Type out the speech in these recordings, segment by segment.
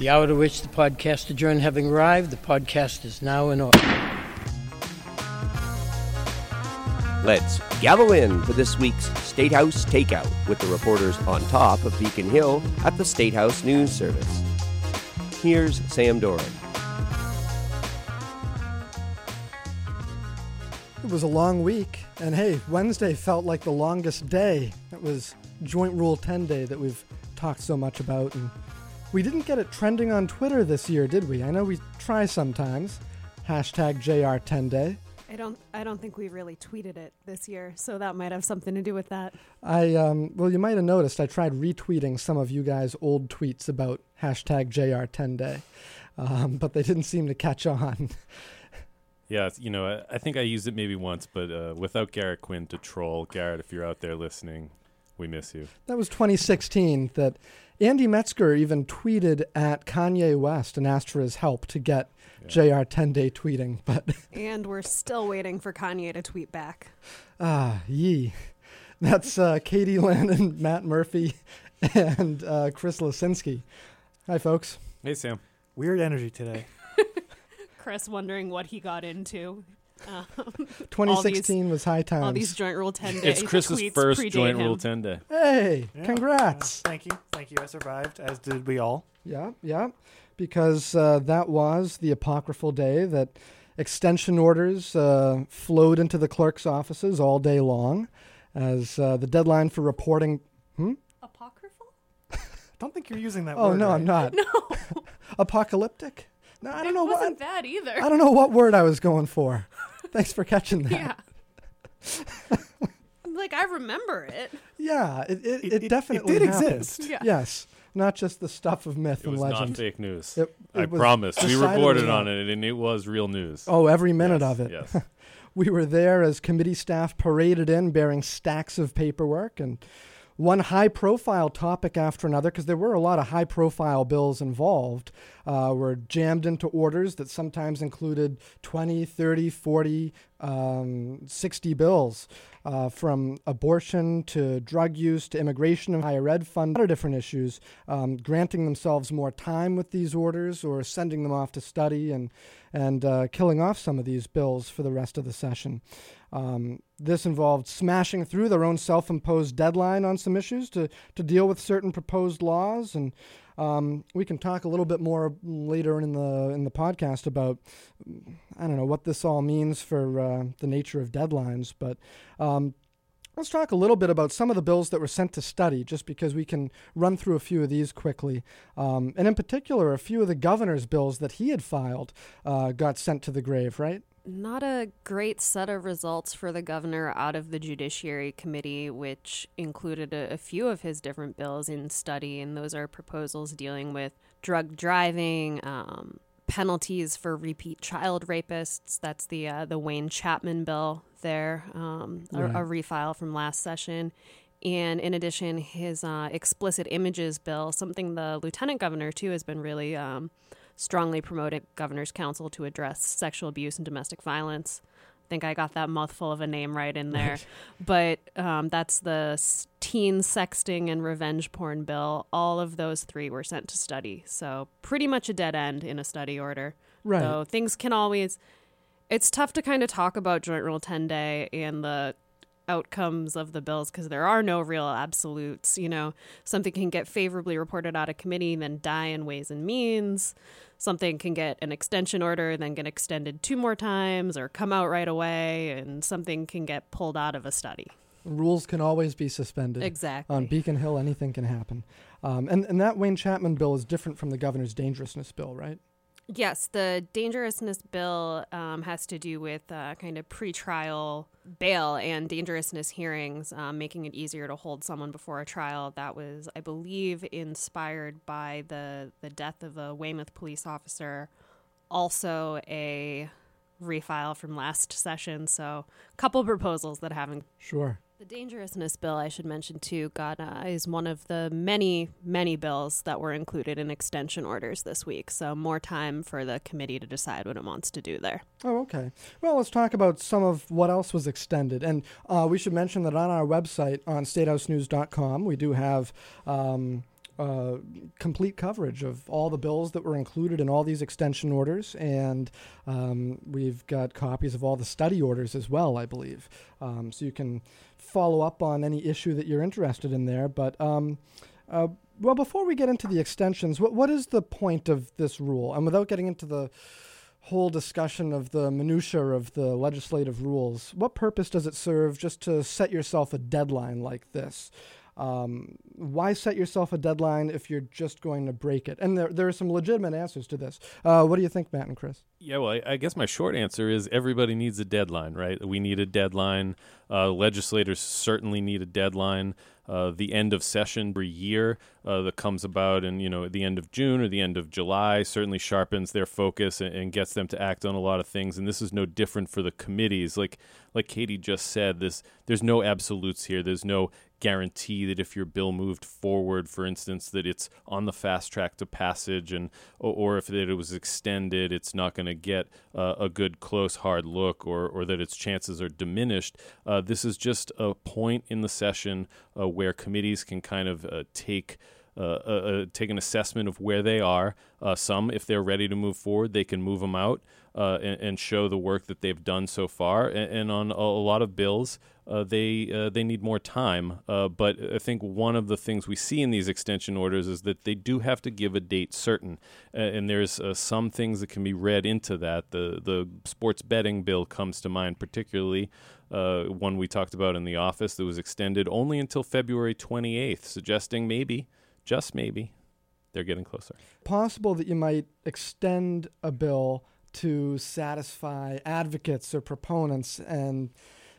The hour to which the podcast adjourned having arrived, the podcast is now in order. Let's gavel in for this week's State House Takeout with the reporters on top of Beacon Hill at the State House News Service. Here's Sam Doran. It was a long week, and hey, Wednesday felt like the longest day. It was Joint Rule 10 Day that we've talked so much about, and we didn't get it trending on Twitter this year, did we? I know we try sometimes. Hashtag JR10 Day. I don't. I don't think we really tweeted it this year, so that might have something to do with that. I um, well, you might have noticed I tried retweeting some of you guys' old tweets about hashtag JR10 Day, um, but they didn't seem to catch on. Yeah, you know, I, I, think I used it maybe once, but uh, without Garrett Quinn to troll. Garrett, if you're out there listening, we miss you. That was 2016 that Andy Metzger even tweeted at Kanye West and asked for his help to get yeah. JR 10 day tweeting. But And we're still waiting for Kanye to tweet back. Ah, yee. That's uh, Katie Lannan and Matt Murphy and uh, Chris Lisinski. Hi, folks. Hey, Sam. Weird energy today. Chris wondering what he got into. Um, 2016 these, was high times. All these joint rule 10 days. It's Chris's first joint him. rule 10 day. Hey, yeah, congrats. thank you. Thank you. I survived, as did we all. Yeah, yeah. Because uh, that was the apocryphal day that extension orders uh, flowed into the clerk's offices all day long as uh, the deadline for reporting. Hmm? Apocryphal? I don't think you're using that oh, word. Oh, no, right? I'm not. No. Apocalyptic? No, I don't it know wasn't what. that either. I don't know what word I was going for. Thanks for catching that. Yeah. like I remember it. Yeah, it it, it, it definitely it did happened. exist. Yeah. Yes, not just the stuff of myth It and was legend. not fake news. It- I it was promise. We decidedly reported on it, and it was real news. Oh, every minute Yes, of it. Yes. We were there as committee staff paraded in bearing stacks of paperwork and one high profile topic after another, because there were a lot of high profile bills involved, uh, were jammed into orders that sometimes included 20, 30, 40, um, 60 bills. Uh, from abortion to drug use to immigration and higher ed fund, a lot of different issues, um, granting themselves more time with these orders or sending them off to study and, and uh, killing off some of these bills for the rest of the session. Um, this involved smashing through their own self imposed deadline on some issues to, to deal with certain proposed laws. And um, we can talk a little bit more later in the, in the podcast about, I don't know, what this all means for uh, the nature of deadlines. But um, Let's talk a little bit about some of the bills that were sent to study, just because we can run through a few of these quickly. Um, and in particular, a few of the governor's bills that he had filed uh, got sent to the grave, right? Not a great set of results for the governor out of the Judiciary Committee, which included a, a few of his different bills in study, and those are proposals dealing with drug driving, um, penalties for repeat child rapists. That's the uh, the Wayne Chapman bill there, um, Right. a, a refile from last session. And in addition, his uh, explicit images bill, something the lieutenant governor too has been really um, strongly promoting governor's council to address sexual abuse and domestic violence. I think I got that mouthful of a name right in there. But um, that's the teen sexting and revenge porn bill. All of those three were sent to study. So pretty much a dead end in a study order. Right. So things can always. It's tough to kind of talk about Joint Rule 10 Day and the outcomes of the bills because there are no real absolutes. You know, something can get favorably reported out of committee, and then die in ways and means. Something can get an extension order, then get extended two more times, or come out right away, and something can get pulled out of a study. Rules can always be suspended. Exactly. On Beacon Hill, anything can happen. Um, and, and that Wayne Chapman bill is different from the governor's dangerousness bill, right? Yes, the dangerousness bill um, has to do with uh, kind of pretrial bail and dangerousness hearings, um, making it easier to hold someone before a trial. That was, I believe, inspired by the the death of a Weymouth police officer. Also, a refile from last session. So, a couple proposals that haven't Sure. The dangerousness bill, I should mention too, uh, is one of the many, many bills that were included in extension orders this week. So more time for the committee to decide what it wants to do there. Oh, okay. Well, let's talk about some of what else was extended. And uh, we should mention that on our website, on statehousenews.com, we do have um, uh, complete coverage of all the bills that were included in all these extension orders, and um, we've got copies of all the study orders as well, I believe. Um, so you can follow up on any issue that you're interested in there. But um, uh, well, before we get into the extensions, what what is the point of this rule? And without getting into the whole discussion of the minutia of the legislative rules, what purpose does it serve just to set yourself a deadline like this? Um, why set yourself a deadline if you're just going to break it? And there, there are some legitimate answers to this. Uh, what do you think, Matt and Chris? Yeah, well, I, I, guess my short answer is everybody needs a deadline, right? We need a deadline. Uh, legislators certainly need a deadline. Uh, the end of session per year uh, that comes about, and you know, at the end of June or the end of July, certainly sharpens their focus and, and, gets them to act on a lot of things. And this is no different for the committees. Like like Katie just said, this there's no absolutes here. There's no guarantee that if your bill moved forward, for instance, that it's on the fast track to passage, and or, or if it was extended, it's not going to get uh, a good close hard look, or or that its chances are diminished. Uh, this is just a point in the session uh, where committees can kind of uh, take. Uh, uh, take an assessment of where they are. Some, if they're ready to move forward, they can move them out uh, and, and, show the work that they've done so far. And, and on a, a, lot of bills, uh, they uh, they need more time. Uh, but I think one of the things we see in these extension orders is that they do have to give a date certain, and there's uh, some things that can be read into that. The the sports betting bill comes to mind, particularly uh, one we talked about in the office that was extended only until February 28th, suggesting maybe, just maybe, they're getting closer. Possible that you might extend a bill to satisfy advocates or proponents and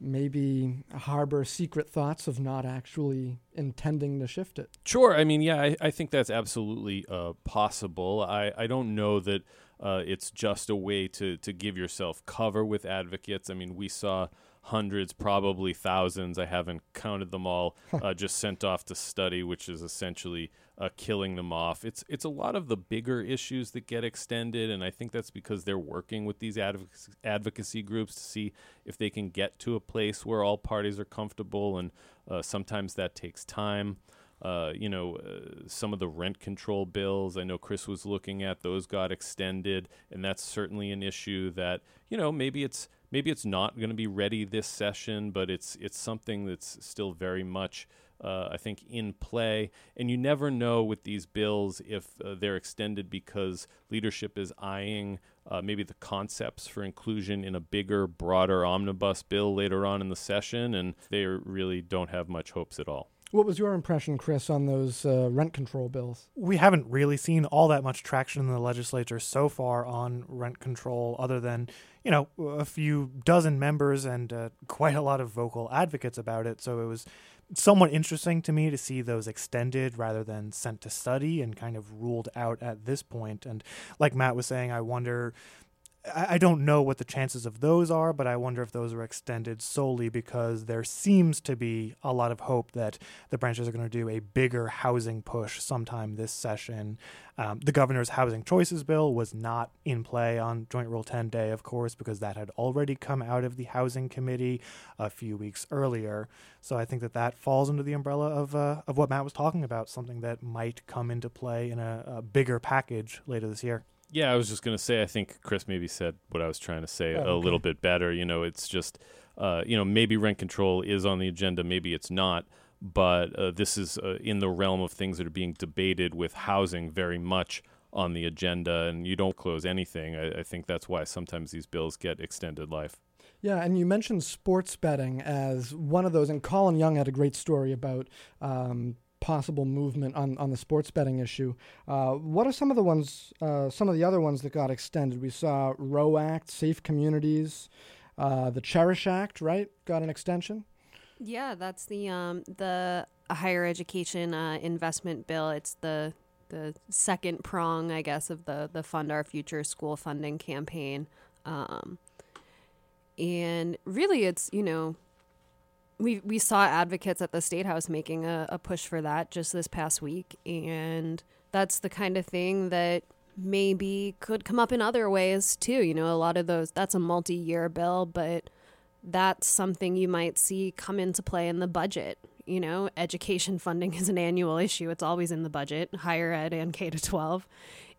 maybe harbor secret thoughts of not actually intending to shift it. Sure. I mean, yeah, I, I think that's absolutely uh, possible. I, I don't know that uh, it's just a way to, to give yourself cover with advocates. I mean, we saw hundreds, probably thousands. I haven't counted them all. uh, just sent off to study, which is essentially uh, killing them off. It's it's a lot of the bigger issues that get extended, and I think that's because they're working with these advocacy, advocacy groups to see if they can get to a place where all parties are comfortable, and uh, sometimes that takes time. Uh, you know, uh, some of the rent control bills. I know Chris was looking at; those got extended, and that's certainly an issue that you know maybe it's maybe it's not going to be ready this session, but it's it's something that's still very much. Uh, I think in play, and you never know with these bills if uh, they're extended because leadership is eyeing uh, maybe the concepts for inclusion in a bigger, broader omnibus bill later on in the session, and they really don't have much hopes at all. What was your impression, Chris, on those uh, rent control bills? We haven't really seen all that much traction in the legislature so far on rent control, other than, you know, a few dozen members and uh, quite a lot of vocal advocates about it. So it was somewhat interesting to me to see those extended rather than sent to study and kind of ruled out at this point. And like Matt was saying, I wonder I don't know what the chances of those are, but I wonder if those are extended solely because there seems to be a lot of hope that the branches are going to do a bigger housing push sometime this session. Um, the governor's housing choices bill was not in play on Joint Rule 10 day, of course, because that had already come out of the housing committee a few weeks earlier. So I think that that falls under the umbrella of uh, of what Matt was talking about, something that might come into play in a, a bigger package later this year. Yeah, I was just going to say, I think Chris maybe said what I was trying to say oh, a little bit better. You know, it's just, uh, you know, maybe rent control is on the agenda, maybe it's not. But uh, this is uh, in the realm of things that are being debated with housing very much on the agenda, and you don't close anything. I, I think that's why sometimes these bills get extended life. Yeah, and you mentioned sports betting as one of those, and Colin Young had a great story about um, possible movement on, on the sports betting issue. Uh, what are some of the ones, uh, some of the other ones that got extended? We saw ROE Act, Safe Communities, uh, the Cherish Act, right? Got an extension. Yeah, that's the um, the higher education uh, investment bill. It's the the second prong, I guess, of the the Fund Our Future school funding campaign. Um, and really, it's you know we we saw advocates at the state house making a, a push for that just this past week, and that's the kind of thing that maybe could come up in other ways too. You know, a lot of those that's a multi-year bill, but that's something you might see come into play in the budget. You know, education funding is an annual issue. It's always in the budget, higher ed and K to 12.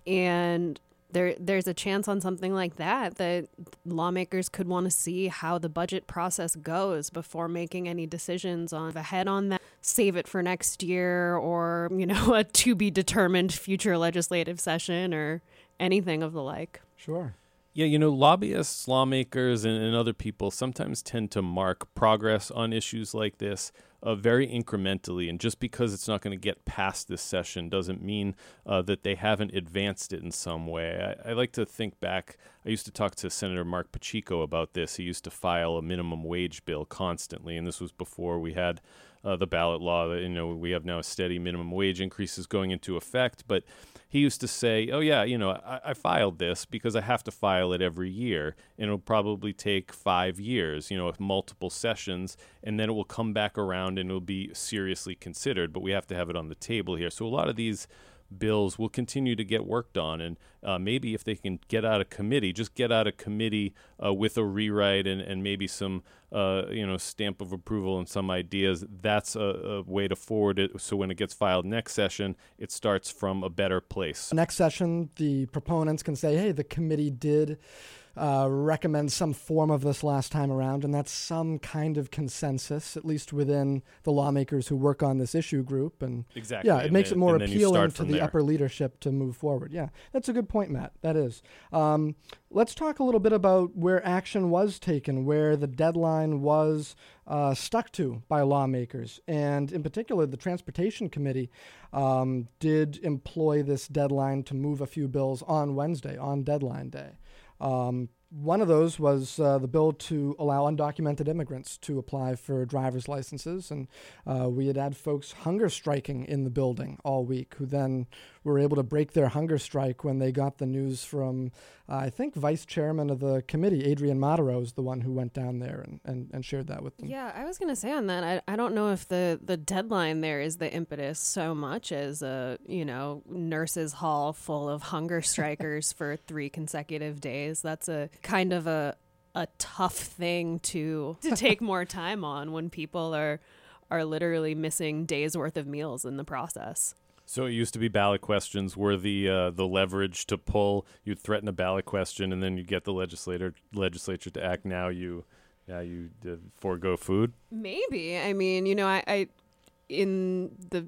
And there there's a chance on something like that that lawmakers could want to see how the budget process goes before making any decisions on ahead on that save it for next year or you know a to be determined future legislative session or anything of the like Sure. Yeah, you know, lobbyists, lawmakers, and, and other people sometimes tend to mark progress on issues like this uh, very incrementally. And just because it's not going to get past this session doesn't mean uh, that they haven't advanced it in some way. I, I like to think back. I used to talk to Senator Marc Pacheco about this. He used to file a minimum wage bill constantly, and this was before we had uh, the ballot law. That, you know, we have now a steady minimum wage increases going into effect, but he used to say, "Oh yeah, you know, I, I, filed this because I have to file it every year, and it'll probably take five years, you know, with multiple sessions, and then it will come back around and it'll be seriously considered. But we have to have it on the table here. So a lot of these." Bills will continue to get worked on. And uh, maybe if they can get out of committee, just get out of committee uh, with a rewrite and, and maybe some uh, you know stamp of approval and some ideas. That's a, a, way to forward it. So when it gets filed next session, it starts from a better place. Next session, the proponents can say, "Hey, the committee did." Uh, recommend some form of this last time around, and that's some kind of consensus, at least within the lawmakers who work on this issue group. And exactly, yeah, it and makes then, it more appealing to the there. upper leadership to move forward. Yeah, that's a good point, Matt. That is. Um, let's talk a little bit about where action was taken, where the deadline was uh, stuck to by lawmakers, and in particular, the Transportation Committee um, did employ this deadline to move a few bills on Wednesday, on deadline day. Um, one of those was uh, the bill to allow undocumented immigrants to apply for driver's licenses. And uh, we had had folks hunger striking in the building all week who then were able to break their hunger strike when they got the news from, uh, I think, vice chairman of the committee, Adrian Madaro, is the one who went down there and, and, and shared that with them. Yeah, I was going to say on that, I, I don't know if the, the deadline there is the impetus so much as a, you know, nurses' hall full of hunger strikers for three consecutive days. That's a kind of a, a tough thing to to take more time on when people are are literally missing days worth of meals in the process. So it used to be ballot questions were the uh, the leverage to pull. You'd threaten a ballot question, and then you get the legislator legislature to act. Now you, now you uh, forego food. Maybe I mean you know I, I in the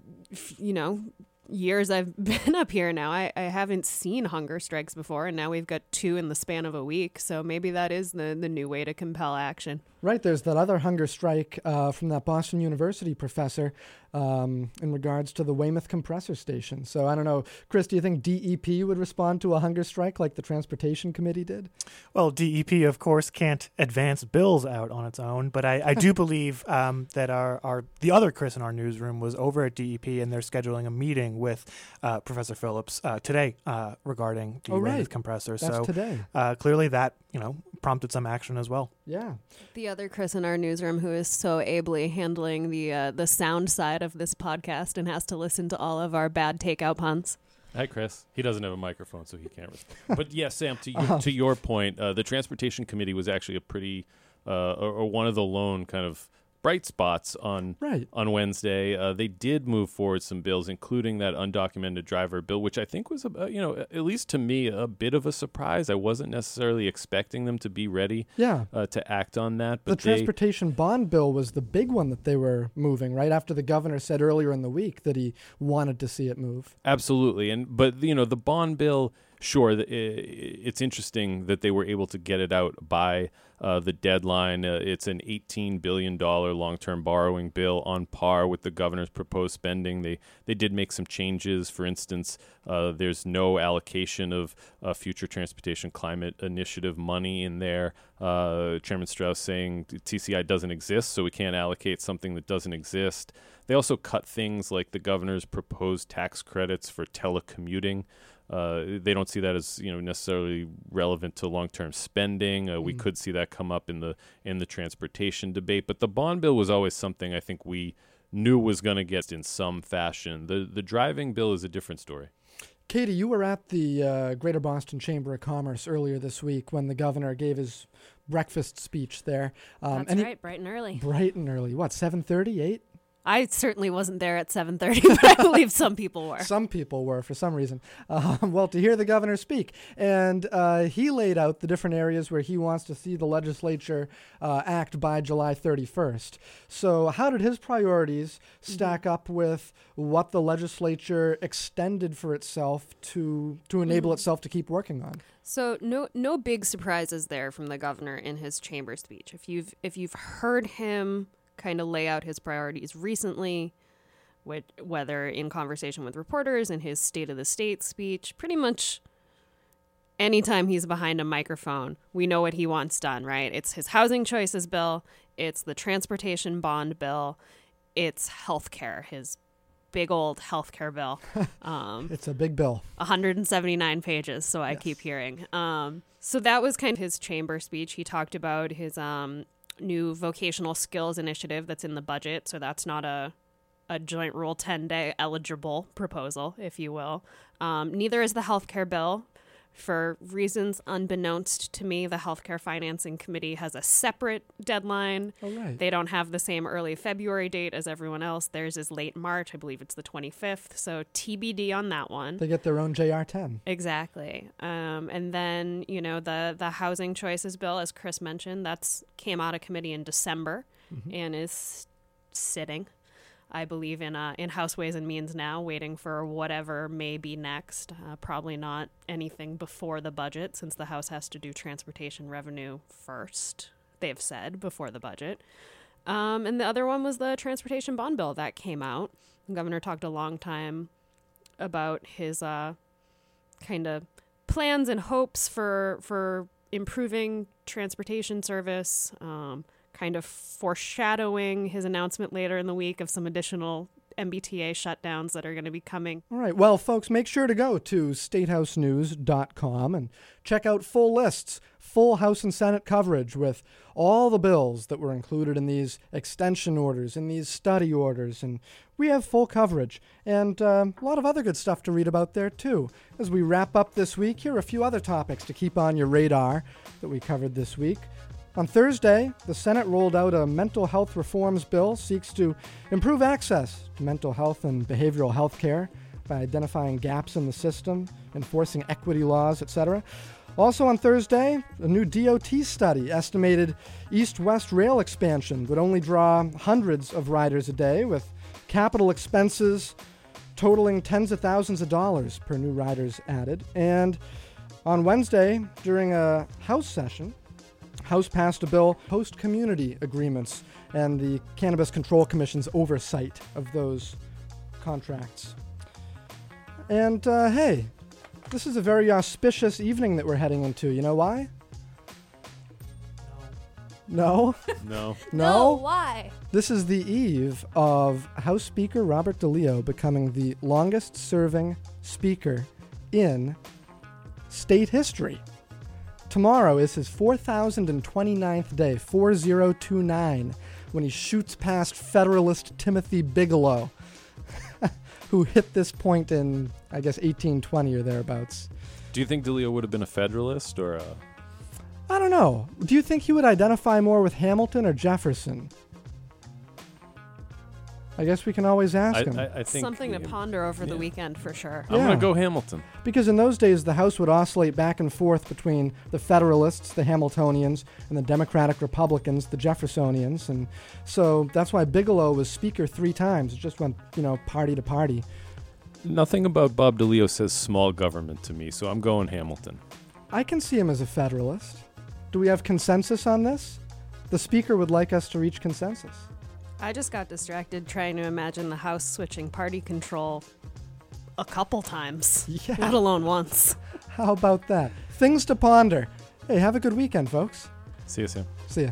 you know years I've been up here now, I, I haven't seen hunger strikes before, and now we've got two in the span of a week. So maybe that is the, the new way to compel action. Right, there's that other hunger strike uh, from that Boston University professor um, in regards to the Weymouth compressor station. So I don't know, Chris, do you think DEP would respond to a hunger strike like the Transportation Committee did? Well, DEP, of course, can't advance bills out on its own, but I, I do believe um, that our, our the other Chris in our newsroom was over at DEP and they're scheduling a meeting with uh, Professor Phillips uh, today uh, regarding the oh, right. Weymouth compressor. That's so today. Uh, clearly that you know prompted some action as well. Yeah. The other Chris in our newsroom who is so ably handling the uh, the sound side of this podcast and has to listen to all of our bad takeout puns. Hi, Chris. He doesn't have a microphone, so he can't respond. but yeah, Sam, to your, to your point, uh, the Transportation Committee was actually a pretty, uh, or, or one of the lone kind of bright spots on right. on Wednesday. Uh, they did move forward some bills, including that undocumented driver bill, which I think was, a, you know, at least to me, a bit of a surprise. I wasn't necessarily expecting them to be ready yeah. uh, to act on that. the they, transportation bond bill was the big one that they were moving right after the governor said earlier in the week that he wanted to see it move. Absolutely, and but you know the bond bill. Sure, it's interesting that they were able to get it out by uh, the deadline. Uh, it's an eighteen billion dollar long term borrowing bill on par with the governor's proposed spending. They they did make some changes. For instance, uh, there's no allocation of uh, future transportation climate initiative money in there. Uh, Chairman Straus saying TCI doesn't exist, so we can't allocate something that doesn't exist. They also cut things like the governor's proposed tax credits for telecommuting. Uh, they don't see that as you know necessarily relevant to long-term spending. Uh, we Mm. could see that come up in the in the transportation debate, but the bond bill was always something I think we knew was going to get in some fashion. The the driving bill is a different story. Katie, you were at the uh, Greater Boston Chamber of Commerce earlier this week when the governor gave his breakfast speech there. Um, That's and he- right, bright and early. bright and early. What, 7.30, 8? I certainly wasn't there at 7:30, but I believe some people were. Some people were for some reason. Um, well, to hear the governor speak, and uh, he laid out the different areas where he wants to see the legislature uh, act by July 31st. So, how did his priorities stack up with what the legislature extended for itself to to enable itself to keep working on? So no no big surprises there from the governor in his chamber speech. If you've if you've heard him kind of lay out his priorities recently, which, whether in conversation with reporters in his State of the State speech, pretty much anytime he's behind a microphone, we know what he wants done, right? It's his housing choices bill, it's the transportation bond bill, it's healthcare, his big old healthcare bill. Um, It's a big bill. 179 pages, so I Yes. keep hearing. Um, so that was kind of his chamber speech. He talked about his um, new vocational skills initiative that's in the budget. So that's not a a joint rule 10 day eligible proposal, if you will. Um, neither is the healthcare bill. For reasons unbeknownst to me, the Healthcare Financing Committee has a separate deadline. All right. They don't have the same early February date as everyone else. Theirs is late March. I believe it's the 25th. So TBD on that one. They get their own JR10. Exactly. Um, and then, you know, the the housing choices bill, as Chris mentioned, that's came out of committee in December and is sitting, I believe, in uh, in House Ways and Means now, waiting for whatever may be next. Uh, probably not anything before the budget, since the House has to do transportation revenue first. They've said before the budget. Um, and the other one was the transportation bond bill that came out. The governor talked a long time about his uh, kind of plans and hopes for for improving transportation service. Um, kind of foreshadowing his announcement later in the week of some additional MBTA shutdowns that are going to be coming. All right. Well, folks, make sure to go to statehousenews.com and check out full lists, full House and Senate coverage with all the bills that were included in these extension orders, in these study orders. And we have full coverage and um, a lot of other good stuff to read about there, too. As we wrap up this week, here are a few other topics to keep on your radar that we covered this week. On Thursday, the Senate rolled out a mental health reforms bill seeks to improve access to mental health and behavioral health care by identifying gaps in the system, enforcing equity laws, etc. Also on Thursday, a new DOT study estimated east-west rail expansion would only draw hundreds of riders a day with capital expenses totaling tens of thousands of dollars per new riders added. And on Wednesday, during a House session, House passed a bill host community agreements and the Cannabis Control Commission's oversight of those contracts. And uh, hey, this is a very auspicious evening that we're heading into. You know why? No? No. No? why? This is the eve of House Speaker Robert DeLeo becoming the longest serving speaker in state history. Tomorrow is his 4,029th day, 4029, when he shoots past Federalist Timothy Bigelow, who hit this point in, I guess, 1820 or thereabouts. Do you think DeLeo would have been a Federalist or a. I don't know. Do you think he would identify more with Hamilton or Jefferson? I guess we can always ask I, him. I, I think. Something to ponder over the weekend for sure. I'm Yeah. going to go Hamilton. Because in those days, the House would oscillate back and forth between the Federalists, the Hamiltonians, and the Democratic Republicans, the Jeffersonians. And so that's why Bigelow was Speaker three times. It just went, you know, party to party. Nothing about Bob DeLeo says small government to me, so I'm going Hamilton. I can see him as a Federalist. Do we have consensus on this? The Speaker would like us to reach consensus. I just got distracted trying to imagine the House switching party control a couple times, Yeah. let alone once. How about that? Things to ponder. Hey, have a good weekend, folks. See you soon. See ya.